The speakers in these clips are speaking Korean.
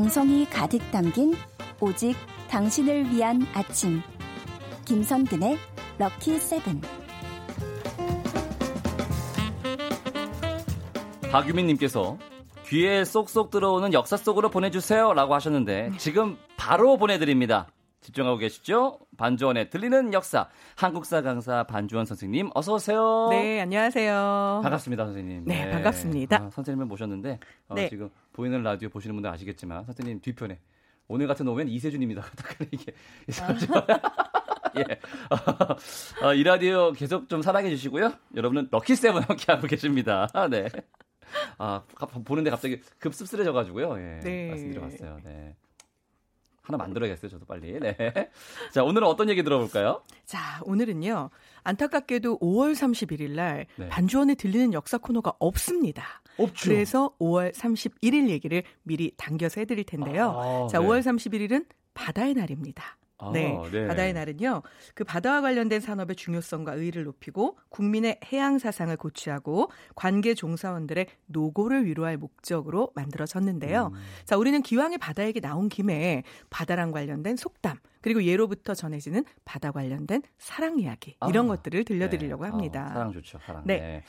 정성이 가득 담긴 오직 당신을 위한 아침. 김선근의 럭키 세븐. 박유민님께서 귀에 쏙쏙 들어오는 역사 속으로 보내주세요 라고 하셨는데 지금 바로 보내드립니다. 집중하고 계시죠? 반주원의 들리는 역사 한국사 강사 반주원 선생님 어서 오세요. 네, 안녕하세요. 반갑습니다, 선생님. 네, 네. 반갑습니다. 아, 선생님을 모셨는데 어, 네. 지금 보이는 라디오 보시는 분들 아시겠지만 선생님 뒤편에 오늘 같은 오면 이세준입니다. 이게 아. 예. 어, 이 라디오 계속 좀 사랑해 주시고요. 여러분은 럭키 세븐 함께 하고 계십니다. 네. 아, 보는데 갑자기 급 씁쓸해져 가지고요. 예. 네. 말씀드려 봤어요. 네. 하나 만들어야겠어요, 저도 빨리. 네. 자, 오늘은 어떤 얘기 들어볼까요? 자, 오늘은요. 안타깝게도 5월 31일 날 네. 반주원에 들리는 역사 코너가 없습니다. 없죠. 그래서 5월 31일 얘기를 미리 당겨서 해드릴 텐데요. 아, 자, 네. 5월 31일은 바다의 날입니다. 아, 네. 네. 바다의 날은요. 그 바다와 관련된 산업의 중요성과 의의를 높이고 국민의 해양 사상을 고취하고 관계 종사원들의 노고를 위로할 목적으로 만들어졌는데요. 음. 자, 우리는 기왕에 바다 얘기 나온 김에 바다랑 관련된 속담 그리고 예로부터 전해지는 바다 관련된 사랑 이야기 이런 아, 것들을 들려드리려고 네. 합니다. 어, 사랑 좋죠. 사랑. 네. 네.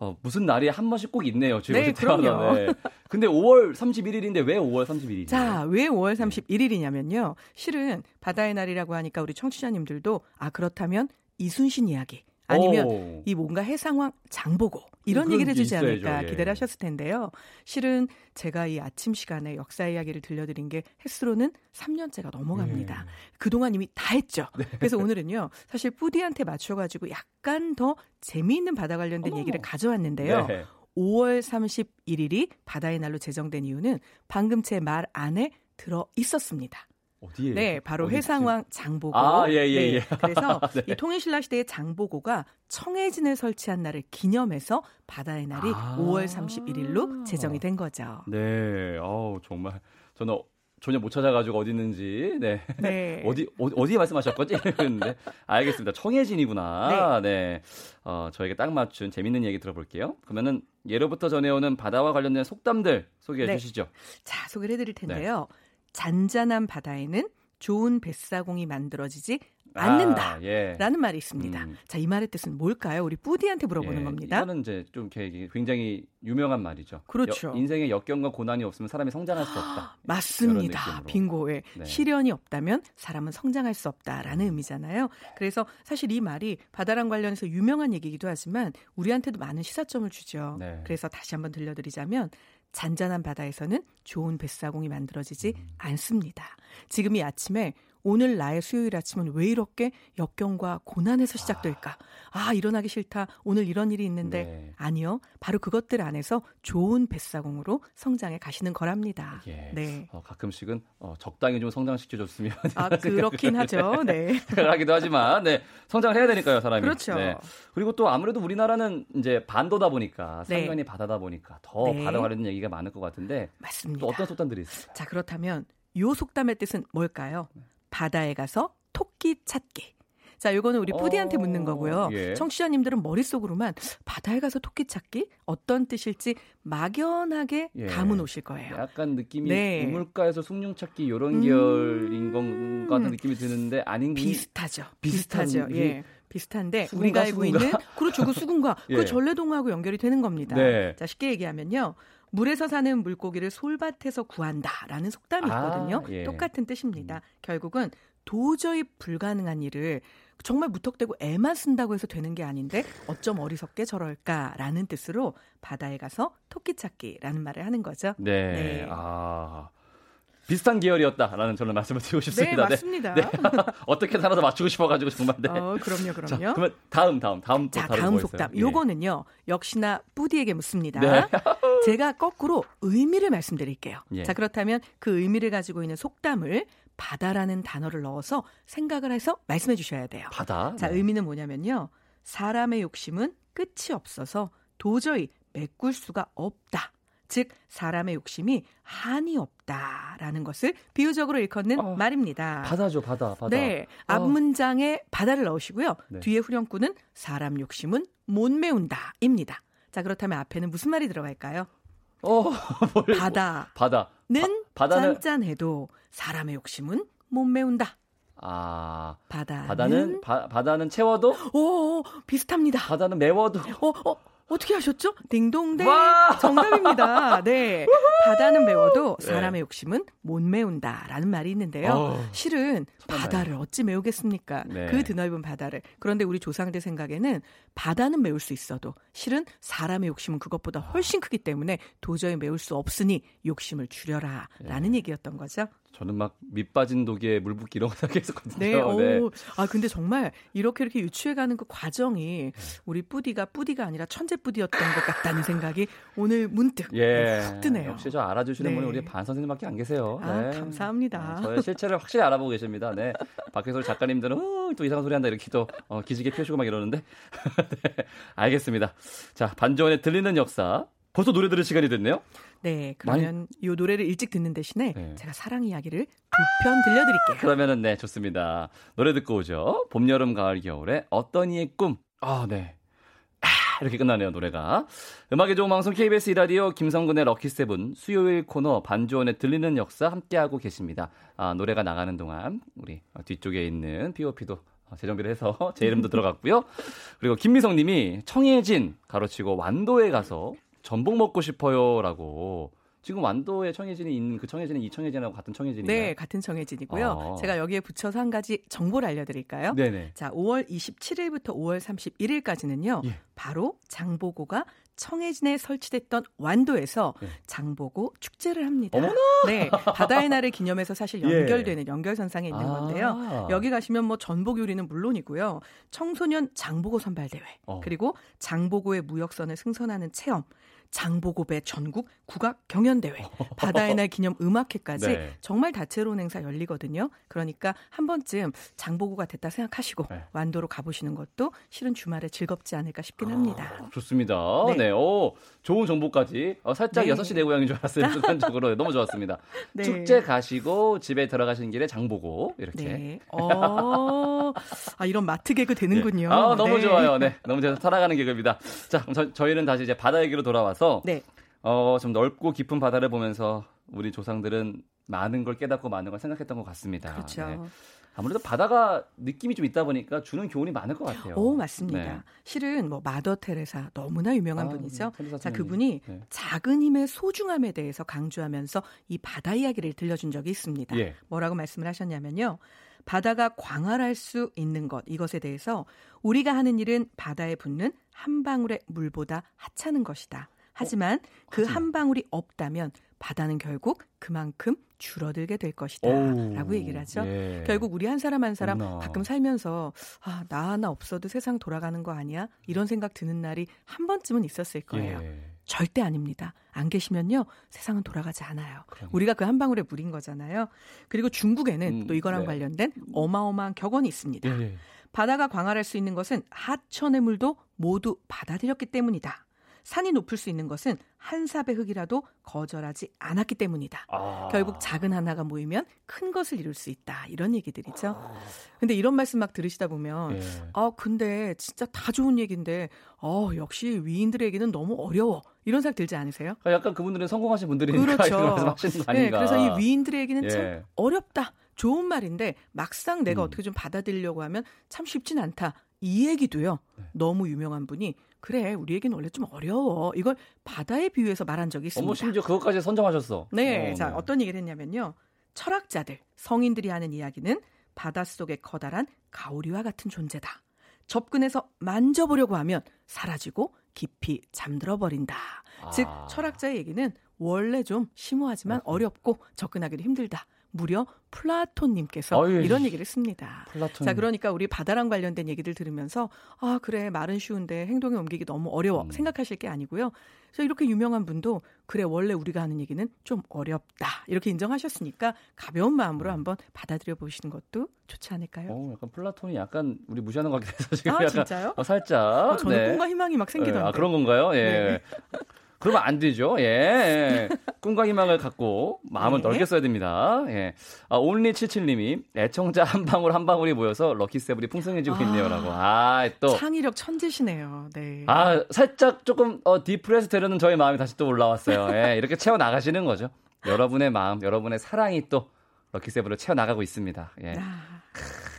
어, 무슨 날이 한 번씩 꼭 있네요. 지금 네, 그럼요. 네. 근데 5월 31일인데 왜 5월 31일이죠? 자, 왜 5월 31일이냐면요. 실은 바다의 날이라고 하니까 우리 청취자님들도 아 그렇다면 이순신 이야기 아니면 오. 이 뭔가 해상황 장보고 이런 얘기를 해주지 않을까 예. 기대를 하셨을 텐데요. 실은 제가 이 아침 시간에 역사 이야기를 들려드린 게 횟수로는 3년째가 넘어갑니다. 음. 그동안 이미 다 했죠. 네. 그래서 오늘은요. 사실 뿌디한테 맞춰가지고 약간 더 재미있는 바다 관련된 어머. 얘기를 가져왔는데요. 네. 5월 31일이 바다의 날로 제정된 이유는 방금 제 말 안에 들어 있었습니다. 어디에? 네, 바로 회상왕 장보고. 아, 예, 예, 네, 예. 그래서 네. 이 통일신라 시대의 장보고가 청해진을 설치한 날을 기념해서 바다의 날이 아~ 5월 31일로 제정이 된 거죠. 네, 어우 정말 저는 전혀 못 찾아가지고 어디 있는지, 네, 네. 어디 어 디 에 말씀하셨거지? 네, 알겠습니다. 청해진이구나. 네, 네. 어, 저에게 딱 맞춘 재밌는 얘기 들어볼게요. 그러면은 예로부터 전해오는 바다와 관련된 속담들 소개해 네. 주시죠. 자, 소개를 해드릴 텐데요. 네. 잔잔한 바다에는 좋은 뱃사공이 만들어지지 않는다. 아, 예. 라는 말이 있습니다. 음. 자, 이 말의 뜻은 뭘까요? 우리 뿌디한테 물어보는 예, 겁니다. 이거는 이제 좀 굉장히 유명한 말이죠. 그렇죠. 여, 인생에 역경과 고난이 없으면 사람이 성장할 수 없다. 맞습니다. 빙고에 네. 시련이 없다면 사람은 성장할 수 없다라는 음. 의미잖아요. 그래서 사실 이 말이 바다랑 관련해서 유명한 얘기이기도 하지만 우리한테도 많은 시사점을 주죠. 네. 그래서 다시 한번 들려드리자면 잔잔한 바다에서는 좋은 뱃사공이 만들어지지 음. 않습니다. 지금 이 아침에 오늘 나의 수요일 아침은 왜 이렇게 역경과 고난에서 시작될까? 아, 일어나기 싫다. 오늘 이런 일이 있는데. 네. 아니요. 바로 그것들 안에서 좋은 뱃사공으로 성장해 가시는 거랍니다. 예. 네. 어, 가끔씩은 어, 적당히 좀 성장시켜줬으면. 아, 그렇긴 하죠. 네. 하기도 하지만, 네. 성장을 해야 되니까요, 사람이. 그렇죠. 네. 그리고 또 아무래도 우리나라는 이제 반도다 보니까, 상면이 네. 바다다 보니까 더 네. 바다 관련 얘기가 많을 것 같은데. 맞습니다. 또 어떤 속담들이 있어요? 자, 그렇다면 요 속담의 뜻은 뭘까요? 바다에 가서 토끼 찾기. 자, 요거는 우리 푸디한테 어, 묻는 거고요. 예. 청취자님들은 머릿속으로만 바다에 가서 토끼 찾기 어떤 뜻일지 막연하게 예. 감은 오실 거예요. 약간 느낌이 네. 우물가에서 숭늉 찾기 이런 음... 계열인 것 같은 느낌이 드는데 아닌 비슷하죠. 비슷하죠. 예. 비슷한데 수군가, 우리가 알고 수군가? 있는 그렇죠. 그 수군과 그 예. 그 전래동하고 연결이 되는 겁니다. 네. 자, 쉽게 얘기하면요. 물에서 사는 물고기를 솔밭에서 구한다라는 속담이 아, 있거든요. 아, 예. 똑같은 뜻입니다. 음. 결국은 도저히 불가능한 일을 정말 무턱대고 애만 쓴다고 해서 되는 게 아닌데 어쩜 어리석게 저럴까라는 뜻으로 바다에 가서 토끼 찾기라는 말을 하는 거죠. 네. 네. 아. 비슷한 계열이었다라는 저는 말씀을 드리고 싶습니다. 네, 맞습니다. 네. 네. 어떻게 살아도 맞추고 싶어가지고 정말. 네. 어, 그럼요, 그럼요. 자, 그러면 다음, 다음, 다음 자, 다음 속담. 예. 요거는요, 역시나 뿌디에게 묻습니다. 네. 제가 거꾸로 의미를 말씀드릴게요. 예. 자, 그렇다면 그 의미를 가지고 있는 속담을 바다라는 단어를 넣어서 생각을 해서 말씀해 주셔야 돼요. 바다. 자, 네. 의미는 뭐냐면요. 사람의 욕심은 끝이 없어서 도저히 메꿀 수가 없다. 즉 사람의 욕심이 한이 없다라는 것을 비유적으로 일컫는 어, 말입니다. 바다죠, 바다, 바다. 네, 어. 앞 문장에 바다를 넣으시고요. 네. 뒤에 후렴구는 사람 욕심은 못 메운다입니다. 자 그렇다면 앞에는 무슨 말이 들어갈까요? 어, 바다. 바다. 는 바다는 짠짠해도 사람의 욕심은 못 메운다. 아 바다는 바다는 바, 바다는 채워도 오 비슷합니다. 바다는 메워도 어, 어 어떻게 하셨죠? 딩동댕 정답입니다. 네. 바다는 메워도 네. 사람의 욕심은 못 메운다라는 말이 있는데요. 어, 실은 바다를 어찌 메우겠습니까? 네. 그 드넓은 바다를. 그런데 우리 조상들 생각에는 바다는 메울 수 있어도 실은 사람의 욕심은 그것보다 훨씬 크기 때문에 도저히 메울 수 없으니 욕심을 줄여라라는 네. 얘기였던 거죠. 저는 막 밑빠진 독에 물 붓기 이런 거 생각했었거든요. 네, 네. 오, 아 근데 정말 이렇게 이렇게 유추해가는 그 과정이 우리 뿌디가 뿌디가 아니라 천재 뿌디였던 것 같다는 생각이 오늘 문득 예. 확 드네요. 역시 저 알아주시는 네. 분이 우리 반 선생님밖에 안 계세요. 아, 네. 감사합니다. 아, 저의 실체를 확실히 알아보고 계십니다. 네, 밖에서 작가님들은 어, 또 이상한 소리 한다 이렇게 또 어, 기지개 펴시고 막 이러는데 네, 알겠습니다. 자 반전에 들리는 역사 벌써 노래 들을 시간이 됐네요. 네, 그러면 많이... 이 노래를 일찍 듣는 대신에 네. 제가 사랑 이야기를 두 편 들려드릴게요. 그러면은 네 좋습니다. 노래 듣고 오죠. 봄, 여름, 가을, 겨울에 어떤 이의 꿈. 아 네. 아, 이렇게 끝나네요 노래가. 음악의 좋은 방송 KBS 이라디오 김성근의 럭키세븐 수요일 코너 반주원에 들리는 역사 함께하고 계십니다. 아, 노래가 나가는 동안 우리 뒤쪽에 있는 POP도 재정비를 해서 제 이름도 들어갔고요. 그리고 김미성님이 청해진 가로치고 완도에 가서 전복 먹고 싶어요라고. 지금 완도에 청해진이 있는 그 청해진은 이 청해진하고 같은 청해진이에요? 네, 같은 청해진이고요. 어. 제가 여기에 붙여서 한 가지 정보를 알려드릴까요? 네네. 자, 5월 27일부터 5월 31일까지는요. 예. 바로 장보고가 청해진에 설치됐던 완도에서 네. 장보고 축제를 합니다. 어머나! 네, 바다의 날을 기념해서 사실 예. 연결되는 예. 연결선상에 있는 아~ 건데요. 여기 가시면 뭐 전복 요리는 물론이고요. 청소년 장보고 선발 대회, 어. 그리고 장보고의 무역선을 승선하는 체험, 장보고배 전국 국악 경연대회, 바다의 날 기념 음악회까지 네. 정말 다채로운 행사 열리거든요. 그러니까 한 번쯤 장보고가 됐다 생각하시고 네. 완도로 가보시는 것도 실은 주말에 즐겁지 않을까 싶긴 합니다. 아, 좋습니다. 네. 네. 오, 좋은 정보까지. 어, 살짝 네. 6시 내 고향인 줄 알았어요. 순간적으로. 너무 좋았습니다. 네. 축제 가시고 집에 들어가시는 길에 장보고 이렇게. 네. 어, 아, 이런 마트 개그 되는군요. 아, 너무 네. 좋아요. 네. 너무 잘 살아가는 개그입니다. 자, 저, 희는 다시 이제 바다 얘기로 돌아와서 네. 어, 좀 넓고 깊은 바다를 보면서 우리 조상들은 많은 걸 깨닫고 많은 걸 생각했던 것 같습니다. 그렇죠. 네. 아무래도 바다가 느낌이 좀 있다 보니까 주는 교훈이 많을 것 같아요. 오, 맞습니다. 네. 실은 뭐 마더 테레사 너무나 유명한 아, 분이죠. 네, 자, 그분이 네. 작은 힘의 소중함에 대해서 강조하면서 이 바다 이야기를 들려준 적이 있습니다. 예. 뭐라고 말씀을 하셨냐면요. 바다가 광활할 수 있는 것 이것에 대해서 우리가 하는 일은 바다에 붙는 한 방울의 물보다 하찮은 것이다. 하지만 어, 그 그한 방울이 없다면 바다는 결국 그만큼 줄어들게 될 것이다. 오, 라고 얘기를 하죠. 예. 결국 우리 한 사람 한 사람 그렇구나. 가끔 살면서 아, 나 하나 없어도 세상 돌아가는 거 아니야? 이런 생각 드는 날이 한 번쯤은 있었을 거예요. 예. 절대 아닙니다. 안 계시면요. 세상은 돌아가지 않아요. 그럼. 우리가 그 한 방울의 물인 거잖아요. 그리고 중국에는 음, 또 이거랑 네. 관련된 어마어마한 격언이 있습니다. 예. 바다가 광활할 수 있는 것은 하천의 물도 모두 받아들였기 때문이다. 산이 높을 수 있는 것은 한 삽의 흙이라도 거절하지 않았기 때문이다. 아. 결국 작은 하나가 모이면 큰 것을 이룰 수 있다. 이런 얘기들이죠. 아. 근데 이런 말씀 막 들으시다 보면 예. 아 근데 진짜 다 좋은 얘기인데 어 역시 위인들에게는 너무 어려워. 이런 생각 들지 않으세요? 아, 약간 그분들은 성공하신 분들이니까 그렇죠. 네, 그래서 이 위인들에게는 예. 참 어렵다. 좋은 말인데 막상 내가 음. 어떻게 좀 받아들이려고 하면 참 쉽진 않다. 이 얘기도요. 네. 너무 유명한 분이 그래 우리에게는 원래 좀 어려워 이걸 바다에 비유해서 말한 적이 있습니다. 어머 심지어 그것까지 선정하셨어. 네, 어, 자 네. 어떤 얘기를 했냐면요. 철학자들 성인들이 하는 이야기는 바닷속의 커다란 가오리와 같은 존재다. 접근해서 만져보려고 하면 사라지고 깊이 잠들어 버린다. 아. 즉 철학자의 얘기는 원래 좀 심오하지만 어렵고 접근하기도 힘들다. 무려 플라톤님께서 어이, 이런 얘기를 했습니다. 플라톤. 자, 그러니까 우리 바다랑 관련된 얘기들 들으면서 아 그래 말은 쉬운데 행동에 옮기기 너무 어려워 음. 생각하실 게 아니고요. 그래서 이렇게 유명한 분도 그래 원래 우리가 하는 얘기는 좀 어렵다 이렇게 인정하셨으니까 가벼운 마음으로 음. 한번 받아들여 보시는 것도 좋지 않을까요? 어, 약간 플라톤이 약간 우리 무시하는 것 같아서 지금 아, 약간 진짜요? 어, 살짝 어, 저는 네. 꿈과 희망이 막 생기던데. 네, 아, 그런 건가요? 예. 네. 그러면 안 되죠. 예. 꿈과 희망을 갖고 마음을 네. 넓게 써야 됩니다. 예. 아, 온리 77님이 애청자 한 방울 한 방울이 모여서 럭키세븐이 풍성해지고 아, 있네요라고. 아, 또. 창의력 천재시네요. 네. 아, 살짝 조금 어, depress 되려는 저의 마음이 다시 또 올라왔어요. 예. 이렇게 채워 나가시는 거죠. 여러분의 마음, 여러분의 사랑이 또 럭키세븐을 채워 나가고 있습니다. 예. 아.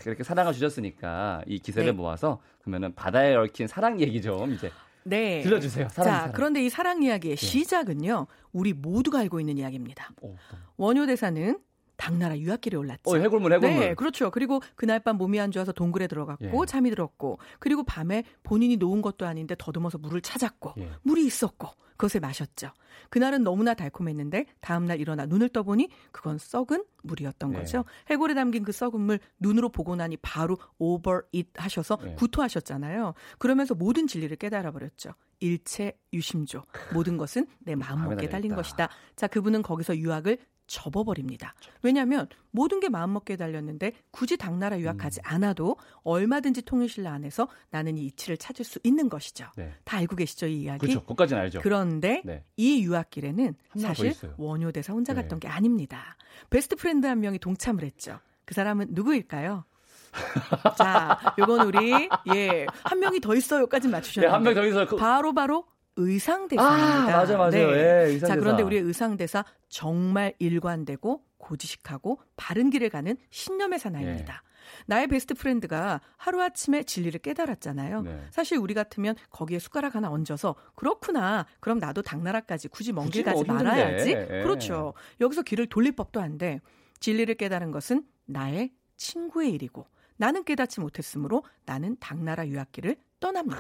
이렇게 사랑을 주셨으니까 이 기세를 네. 모아서 그러면은 바다에 얽힌 사랑 얘기 좀 이제 네. 들려주세요. 사랑, 자, 사랑. 그런데 이 사랑 이야기의 네. 시작은요. 우리 모두가 알고 있는 이야기입니다. 오, 원효 대사는 당나라 유학길에 올랐죠. 어, 해골물, 해골물. 네, 그렇죠. 그리고 그날 밤 몸이 안 좋아서 동굴에 들어갔고 예. 잠이 들었고 그리고 밤에 본인이 놓은 것도 아닌데 더듬어서 물을 찾았고 예. 물이 있었고 그것을 마셨죠. 그날은 너무나 달콤했는데 다음날 일어나 눈을 떠보니 그건 썩은 물이었던 네. 거죠. 해골에 담긴 그 썩은 물 눈으로 보고 나니 바로 오버잇 하셔서 네. 구토하셨잖아요. 그러면서 모든 진리를 깨달아 버렸죠. 일체 유심조. 모든 것은 내 마음먹기에 달린 것이다. 자, 그분은 거기서 유학을 접어버립니다. 왜냐하면 모든 게 마음먹기에 달렸는데 굳이 당나라 유학하지 음. 않아도 얼마든지 통일신라 안에서 나는 이 이치를 찾을 수 있는 것이죠. 네. 다 알고 계시죠 이 이야기? 그렇죠. 그까지는 알죠. 그런데 네. 이 유학길에는 사실 원효대사 혼자 네. 갔던 게 아닙니다. best friend 한 명이 동참을 했죠. 그 사람은 누구일까요? 자, 요건 우리 예 한 명이 더 있어요까지 맞추셨는데 네, 한명 더 있어요. 그... 바로 바로 의상대사입니다. 아, 맞아, 맞아요. 네. 예, 의상대사. 자, 그런데 우리의 의상대사 정말 일관되고 고지식하고 바른 길을 가는 신념의 사나이입니다. 예. 나의 best friend가 하루아침에 진리를 깨달았잖아요. 네. 사실 우리 같으면 거기에 숟가락 하나 얹어서 그렇구나. 그럼 나도 당나라까지 굳이 먼 길 가지 뭐 말아야지. 예. 그렇죠. 여기서 길을 돌릴 법도 한데 진리를 깨달은 것은 나의 친구의 일이고 나는 깨닫지 못했으므로 나는 당나라 유학길을 떠납니다.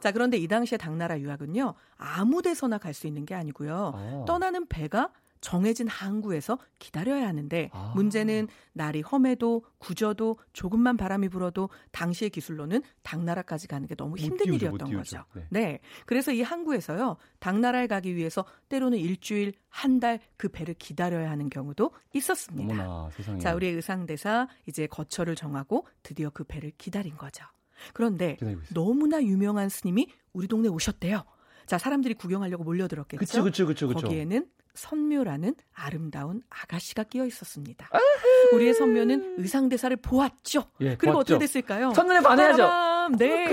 자, 그런데 이 당시에 당나라 유학은요, 아무 데서나 갈 수 있는 게 아니고요. 아. 떠나는 배가 정해진 항구에서 기다려야 하는데 아. 문제는 날이 험해도 구져도 조금만 바람이 불어도 당시의 기술로는 당나라까지 가는 게 너무 힘든 띄우죠, 일이었던 거죠. 네. 네. 그래서 이 항구에서요. 당나라에 가기 위해서 때로는 일주일, 한 달 그 배를 기다려야 하는 경우도 있었습니다. 어머나, 자, 우리의 의상대사 이제 거처를 정하고 드디어 그 배를 기다린 거죠. 그런데 너무나 유명한 스님이 우리 동네 오셨대요. 자, 사람들이 구경하려고 몰려들었겠죠. 그쵸, 그쵸, 그쵸, 그쵸. 거기에는 선묘라는 아름다운 아가씨가 끼어 있었습니다. 우리의 선묘는 의상대사를 보았죠. 예, 그리고 보았죠. 어떻게 됐을까요? 첫눈에 반해야죠. 네.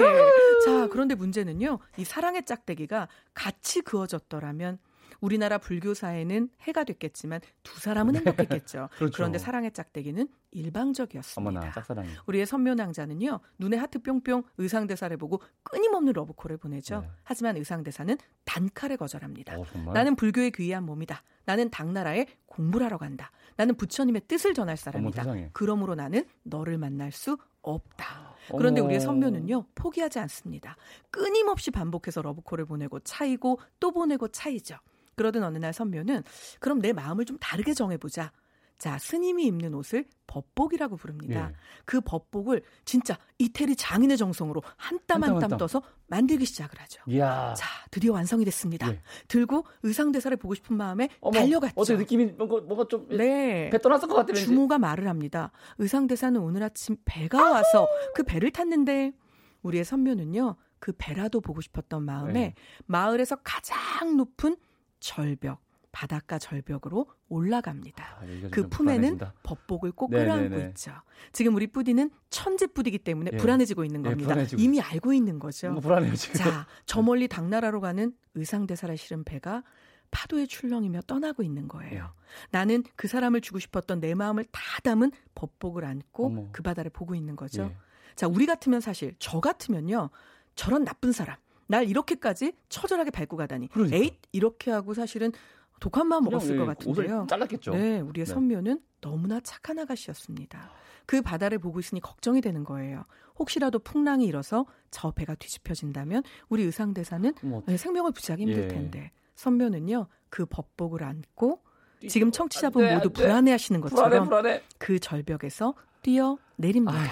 자, 그런데 문제는요. 이 사랑의 짝대기가 같이 그어졌더라면 우리나라 불교사에는 해가 됐겠지만 두 사람은 네. 행복했겠죠. 그렇죠. 그런데 사랑의 짝대기는 일방적이었습니다. 어머나, 짝사랑이. 우리의 선묘낭자는요. 눈에 하트 뿅뿅 의상대사를 보고 끊임없는 러브콜을 보내죠. 네. 하지만 의상대사는 단칼에 거절합니다. 어, 나는 불교에 귀한 몸이다. 나는 당나라에 공부를 하러 간다. 나는 부처님의 뜻을 전할 사람이다. 어머, 그러므로 나는 너를 만날 수 없다. 그런데 어머. 우리의 선묘는요 포기하지 않습니다. 끊임없이 반복해서 러브콜을 보내고 차이고 또 보내고 차이죠. 그러던 어느 날 선묘는 그럼 내 마음을 좀 다르게 정해보자. 자, 스님이 입는 옷을 법복이라고 부릅니다. 예. 그 법복을 진짜 이태리 장인의 정성으로 한 땀 한땀 떠서 만들기 시작을 하죠. 이야. 자, 드디어 완성이 됐습니다. 예. 들고 의상 대사를 보고 싶은 마음에 어머, 달려갔죠. 어제 느낌이 뭔가, 뭔가 좀 네. 배 떠났을 것 같아요. 주모가 말을 합니다. 의상 대사는 오늘 아침 배가 와서 그 배를 탔는데 우리의 선묘는요. 그 배라도 보고 싶었던 마음에 네. 마을에서 가장 높은 절벽, 바닷가 절벽으로 올라갑니다. 아, 그 품에는 법복을 꼭 끌어안고 네네네. 있죠. 지금 우리 뿌디는 천재 뿌디기 때문에 예. 불안해지고 있는 예, 겁니다. 예, 이미 알고 있는 거죠. 불안해요 지금. 자, 저 멀리 당나라로 가는 의상대사를 실은 배가 파도에 출렁이며 떠나고 있는 거예요. 예. 나는 그 사람을 주고 싶었던 내 마음을 다 담은 법복을 안고 어머. 그 바다를 보고 있는 거죠. 예. 자, 우리 같으면 사실 저 같으면요. 저런 나쁜 사람 날 이렇게까지 처절하게 밟고 가다니. 그러니까. 에잇 이렇게 하고 사실은 독한 마음 먹었을 것 같은데요. 잘랐겠죠. 네, 우리의 네. 선묘는 너무나 착한 아가씨였습니다. 그 바다를 보고 있으니 걱정이 되는 거예요. 혹시라도 풍랑이 일어서 저 배가 뒤집혀진다면 우리 의상 대사는 뭐, 생명을 부지하기 힘들 예. 텐데 선묘는요 그 법복을 안고 지금 청취자분 돼, 모두 불안해하시는 것처럼 불안해, 불안해. 그 절벽에서 뛰어 내립니다. 아휴.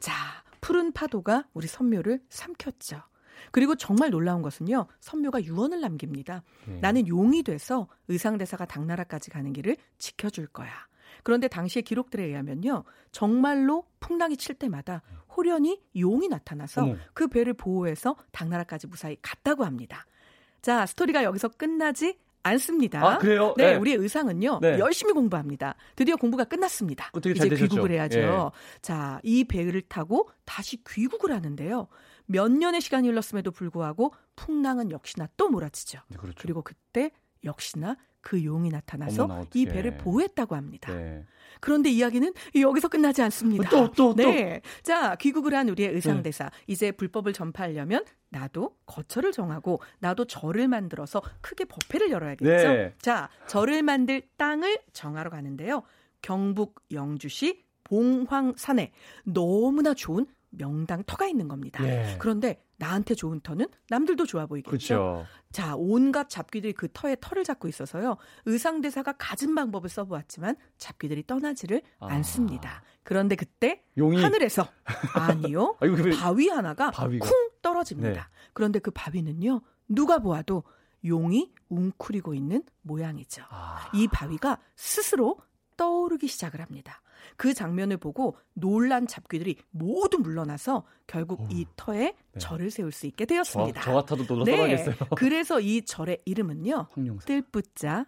자 푸른 파도가 우리 선묘를 삼켰죠. 그리고 정말 놀라운 것은요. 선묘가 유언을 남깁니다. 네. 나는 용이 돼서 의상대사가 당나라까지 가는 길을 지켜줄 거야. 그런데 당시의 기록들에 의하면요. 정말로 풍랑이 칠 때마다 호련히 용이 나타나서 어머. 그 배를 보호해서 당나라까지 무사히 갔다고 합니다. 자, 스토리가 여기서 끝나지 않습니다. 아, 그래요? 네, 네. 우리의 의상은요. 네. 열심히 공부합니다. 드디어 공부가 끝났습니다. 이제 귀국을 해야죠. 예. 자, 이 배를 타고 다시 귀국을 하는데요. 몇 년의 시간이 흘렀음에도 불구하고 풍랑은 역시나 또 몰아치죠. 네, 그렇죠. 그리고 그때 역시나 그 용이 나타나서 어머나, 이 배를 보호했다고 합니다. 네. 그런데 이야기는 여기서 끝나지 않습니다. 또, 또, 또. 네. 자, 귀국을 한 우리의 의상대사. 네. 이제 불법을 전파하려면 나도 거처를 정하고 나도 절을 만들어서 크게 법회를 열어야겠죠. 네. 자, 절을 만들 땅을 정하러 가는데요. 경북 영주시 봉황산에 너무나 좋은 명당 터가 있는 겁니다. 예. 그런데 나한테 좋은 터는 남들도 좋아 보이겠죠. 그쵸. 자, 온갖 잡귀들이 그 터에 털을 잡고 있어서요. 의상대사가 가진 방법을 써보았지만 잡귀들이 떠나지를 아. 않습니다. 그런데 그때 용이... 하늘에서 아니요. 아, 바위 하나가 바위가... 쿵 떨어집니다. 네. 그런데 그 바위는요. 누가 보아도 용이 웅크리고 있는 모양이죠. 아. 이 바위가 스스로 떠오르기 시작을 합니다. 그 장면을 보고 놀란 잡귀들이 모두 물러나서 결국 어. 이 터에 네. 절을 세울 수 있게 되었습니다. 저, 저 같아도 놀라 네. 그래서 이 절의 이름은요. 황룡사.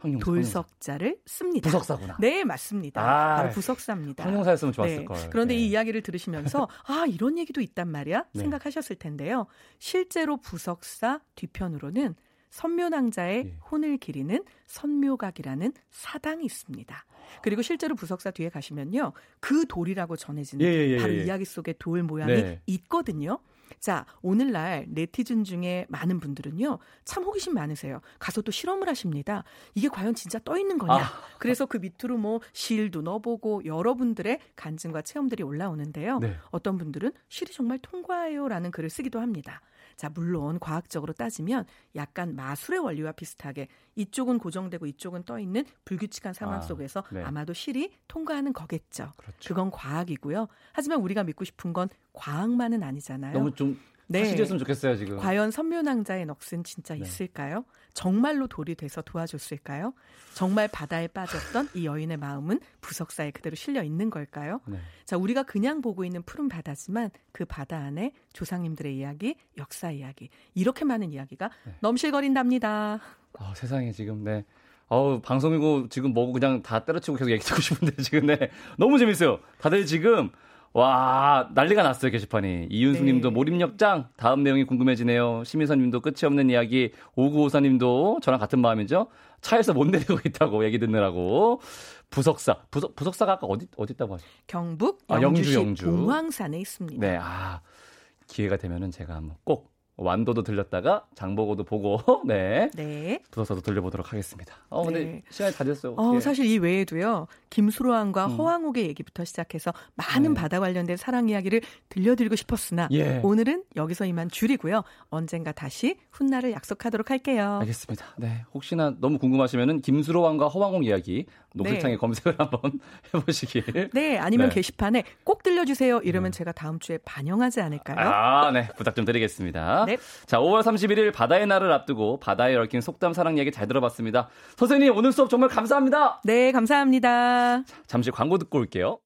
황룡사, 돌석자를. 씁니다. 부석사구나. 네, 맞습니다. 아, 바로 부석사입니다. 황룡사였으면 좋았을 네. 걸. 그런데 네. 이 이야기를 들으시면서 아, 이런 얘기도 있단 말이야? 네. 생각하셨을 텐데요. 실제로 부석사 뒤편으로는 선묘낭자의 예. 혼을 기리는 선묘각이라는 사당이 있습니다. 그리고 실제로 부석사 뒤에 가시면요. 그 돌이라고 전해지는 예, 예, 예 바로 예. 이야기 속의 돌 모양이 네. 있거든요. 자, 오늘날 네티즌 중에 많은 분들은요, 참 호기심 많으세요. 가서 또 실험을 하십니다. 이게 과연 진짜 떠 있는 거냐? 아. 그래서 그 밑으로 뭐 실도 넣어보고 여러분들의 간증과 체험들이 올라오는데요. 네. 어떤 분들은 실이 정말 통과해요라는 글을 쓰기도 합니다. 자, 물론 과학적으로 따지면 약간 마술의 원리와 비슷하게 이쪽은 고정되고 이쪽은 떠 있는 불규칙한 상황 아, 속에서 네. 아마도 실이 통과하는 거겠죠. 그렇죠. 그건 과학이고요. 하지만 우리가 믿고 싶은 건 과학만은 아니잖아요. 너무 좀 네. 사실이었으면 좋겠어요, 지금. 과연 선묘낭자의 넋은 진짜 네. 있을까요? 정말로 돌이 돼서 도와줬을까요? 정말 바다에 빠졌던 이 여인의 마음은 부석사에 그대로 실려 있는 걸까요? 네. 자, 우리가 그냥 보고 있는 푸른 바다지만 그 바다 안에 조상님들의 이야기, 역사 이야기, 이렇게 많은 이야기가 네. 넘실거린답니다. 아, 세상에 지금 네. 어우, 방송이고 지금 뭐고 그냥 다 때려치고 계속 얘기 듣고 싶은데 지금 네. 너무 재밌어요. 다들 지금 와, 난리가 났어요, 게시판이. 이윤수 네. 님도 몰입력장, 다음 내용이 궁금해지네요. 심희선 님도 끝이 없는 이야기, 오구오사 님도 저랑 같은 마음이죠. 차에서 못 내리고 있다고 얘기 듣느라고. 부석사. 부석, 부석사가 아까 어디, 어디 있다고 하셨죠? 경북 영주시 아, 영주, 영주. 봉황산에 있습니다. 네, 아, 기회가 되면은 제가 한번 꼭 완도도 들렸다가 장보고도 보고 네. 네. 부서서도 들려보도록 하겠습니다. 어 근데 네. 시간이 다 됐어요. 어, 사실 이 외에도요. 김수로왕과 음. 허왕옥의 얘기부터 시작해서 많은 네. 바다 관련된 사랑 이야기를 들려드리고 싶었으나 예. 오늘은 여기서 이만 줄이고요. 언젠가 다시 훗날을 약속하도록 할게요. 알겠습니다. 네. 혹시나 너무 궁금하시면은 김수로왕과 허왕옥 이야기 녹색창에 네. 검색을 한번 해보시길. 네. 아니면 네. 게시판에 꼭 들려주세요. 이러면 네. 제가 다음 주에 반영하지 않을까요? 아, 네. 부탁 좀 드리겠습니다. 네. 자, 5월 31일 바다의 날을 앞두고 바다에 얽힌 속담 사랑 얘기 잘 들어봤습니다. 선생님, 오늘 수업 정말 감사합니다. 네, 감사합니다. 자, 잠시 광고 듣고 올게요.